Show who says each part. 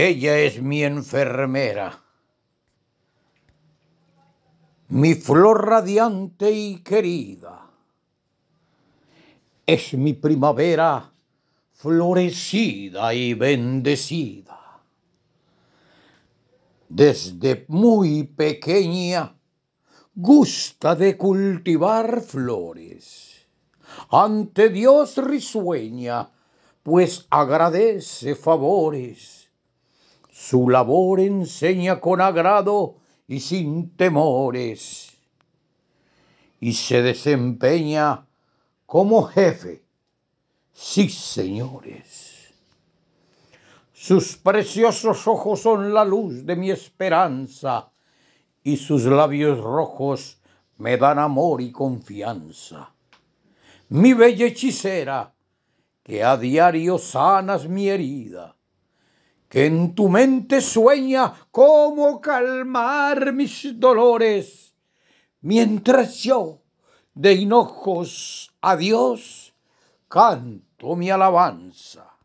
Speaker 1: Ella es mi enfermera, mi flor radiante y querida. Es mi primavera florecida y bendecida. Desde muy pequeña gusta de cultivar flores. Ante Dios risueña, pues agradece favores su labor enseña con agrado y sin temores. Y se desempeña como jefe. Sí, señores. Sus preciosos ojos son la luz de mi esperanza y sus labios rojos me dan amor y confianza. Mi bella hechicera, que a diario sanas mi herida que en tu mente sueña cómo calmar mis dolores, mientras yo de hinojos a Dios canto mi alabanza.